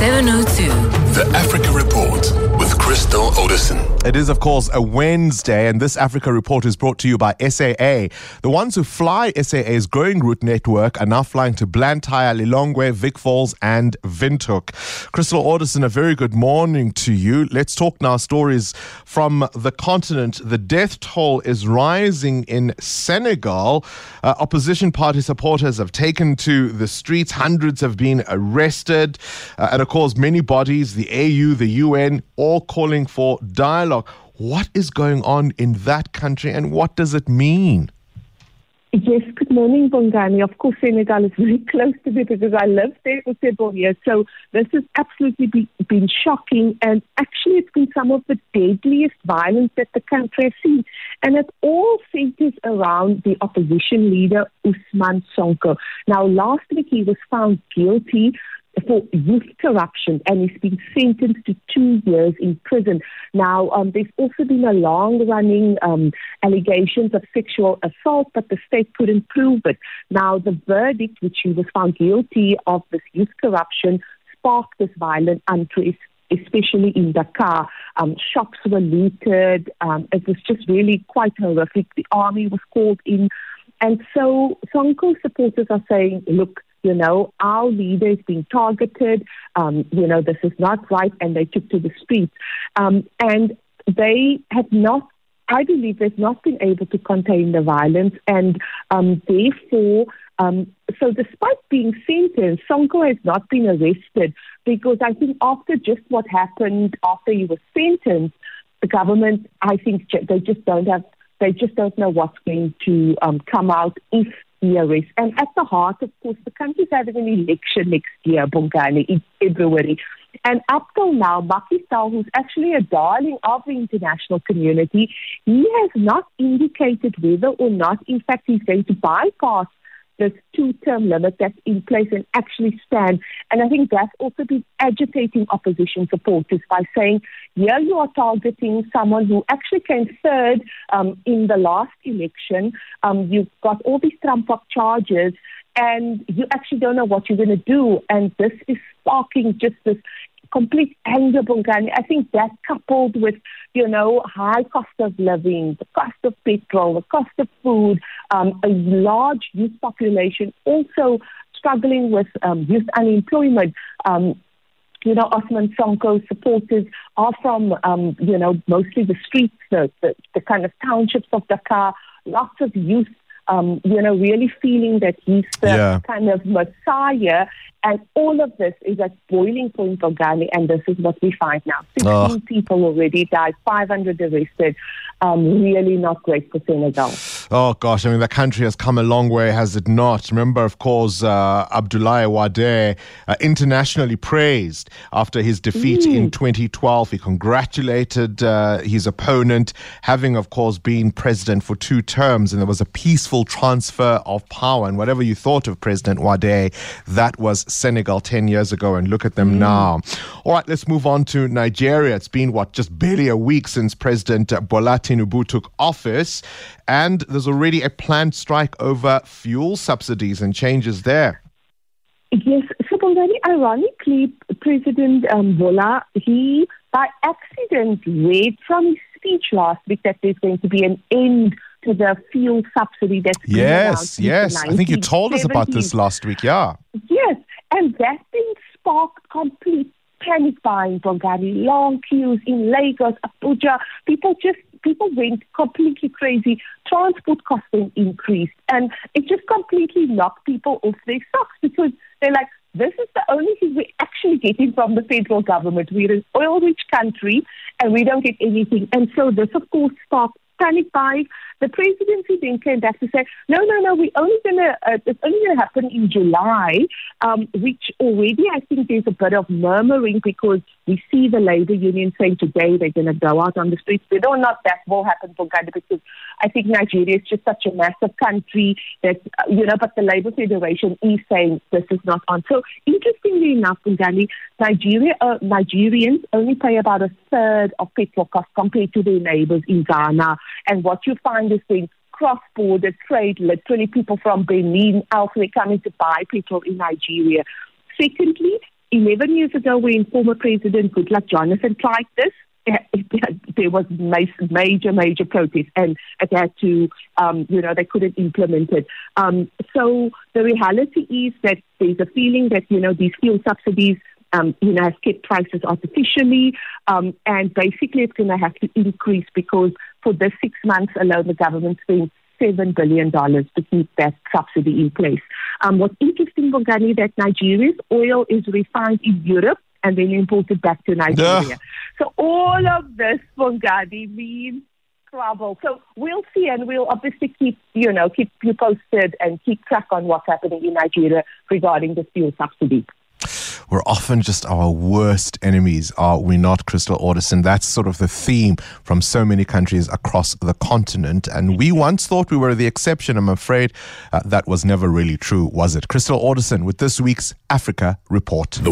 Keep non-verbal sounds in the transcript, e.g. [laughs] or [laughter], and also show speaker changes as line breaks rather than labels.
702.
The Africa Report with Crystal Orderson.
It is, of course, a Wednesday, and this Africa report is brought to you by SAA. The ones who fly SAA's growing route network are now flying to Blantyre, Lilongwe, Vic Falls, and Windhoek. Crystal Orderson, a very good morning to you. Let's talk now stories from the continent. The death toll is rising in Senegal. Uh, opposition party supporters have taken to the streets. Hundreds have been arrested. Uh, and of course, many bodies, the AU, the UN, all calling for dialogue. What is going on in that country and what does it mean?
Yes, good morning, Bongani. Of course, Senegal is [laughs] very close to me because I lived there several years. So this has absolutely be, been shocking. And actually, it's been some of the deadliest violence that the country has seen. And it all centers around the opposition leader, Ousmane Sonko. Now, last week, he was found guilty for youth corruption and he's been sentenced to two years in prison. Now, um, there's also been a long running um, allegations of sexual assault, but the state couldn't prove it. Now, the verdict, which he was found guilty of this youth corruption, sparked this violent unrest especially in Dakar. Um, shops were looted. Um, it was just really quite horrific. The army was called in. And so Sonko supporters are saying, look, you know, our leader is being targeted, um, you know, this is not right, and they took to the streets. Um, and they have not, I believe, they've not been able to contain the violence, and um, therefore, um, so despite being sentenced, Sonko has not been arrested because I think after just what happened after he was sentenced, the government, I think they just don't have, they just don't know what's going to um, come out if arrest. And at the heart, of course, the country's having an election next year, Bongani, in February. And up till now, Macky who's actually a darling of the international community, he has not indicated whether or not, in fact, he's going to bypass this two-term limit that's in place and actually stand. And I think that's also been agitating opposition supporters by saying, yeah, you are targeting someone who actually came third um, in the last election. Um, you've got all these Trump-up charges and you actually don't know what you're going to do. And this is sparking just this complete anger, Bongani. I think that coupled with, you know, high cost of living, the cost of petrol, the cost of food, um, a large youth population also struggling with um, youth unemployment. Um, you know, Ousmane Sonko supporters are from, um, you know, mostly the streets, the, the, the kind of townships of Dakar, lots of youth um, you know, really feeling that he's the yeah. kind of messiah. And all of this is at boiling point Bongani, and this is what we find now. 16 oh. people already died, 500 arrested. Um, really not great for Senegal.
Oh, gosh. I mean, the country has come a long way, has it not? Remember, of course, uh, Abdoulaye Wade, uh, internationally praised after his defeat mm. in 2012. He congratulated uh, his opponent, having, of course, been president for two terms, and there was a peaceful transfer of power. And whatever you thought of President Wade, that was Senegal 10 years ago, and look at them mm. now. All right, let's move on to Nigeria. It's been, what, just barely a week since President Bola Tinubu took office, and there's already a planned strike over fuel subsidies and changes there.
Yes, so Bongani, ironically, President um, Bola, he by accident read from his speech last week that there's going to be an end to the fuel subsidy that's
yes, yes. I think you told us about this last week. Yeah.
Yes, and that thing sparked complete panic buying, Bongani, long queues in Lagos, Abuja. People just people went completely crazy. Transport costing increased, and it just completely knocked people off their socks because they're like, this is the only thing we're actually getting from the federal government. We're an oil-rich country, and we don't get anything. And so this, of course, sparked panic buying. The presidency then came back to say, no, no, no, we only gonna, uh, it's only going to happen in July, um, which already I think there's a bit of murmuring because we see the labor union saying today they're going to go out on the streets. We don't that will happen for Ghana because I think Nigeria is just such a massive country that, uh, you know, but the Labor Federation is saying this is not on. So interestingly enough, Ghana, Nigeria, uh, Nigerians only pay about a third of petrol costs compared to their neighbors in Ghana. And what you find is thing cross-border trade, literally people from Benin, elsewhere coming to buy petrol in Nigeria. Secondly, 11 years ago, when former President Goodluck Jonathan tried this, [laughs] there was major, major protest, and it had to, um, you know, they couldn't implement it. Um, so the reality is that there's a feeling that, you know, these fuel subsidies um, you know, have kept prices artificially, um, and basically it's going to have to increase because for this six months alone, the government spent seven billion dollars to keep that subsidy in place. Um, what's interesting, Bongani, that Nigeria's oil is refined in Europe and then imported back to Nigeria. So all of this, Bongani, means trouble. So we'll see, and we'll obviously keep, you know, keep you posted and keep track on what's happening in Nigeria regarding the fuel subsidy
we're often just our worst enemies, are we not, Crystal Orderson? That's sort of the theme from so many countries across the continent. And we once thought we were the exception. I'm afraid uh, that was never really true, was it? Crystal Orderson with this week's Africa Report. The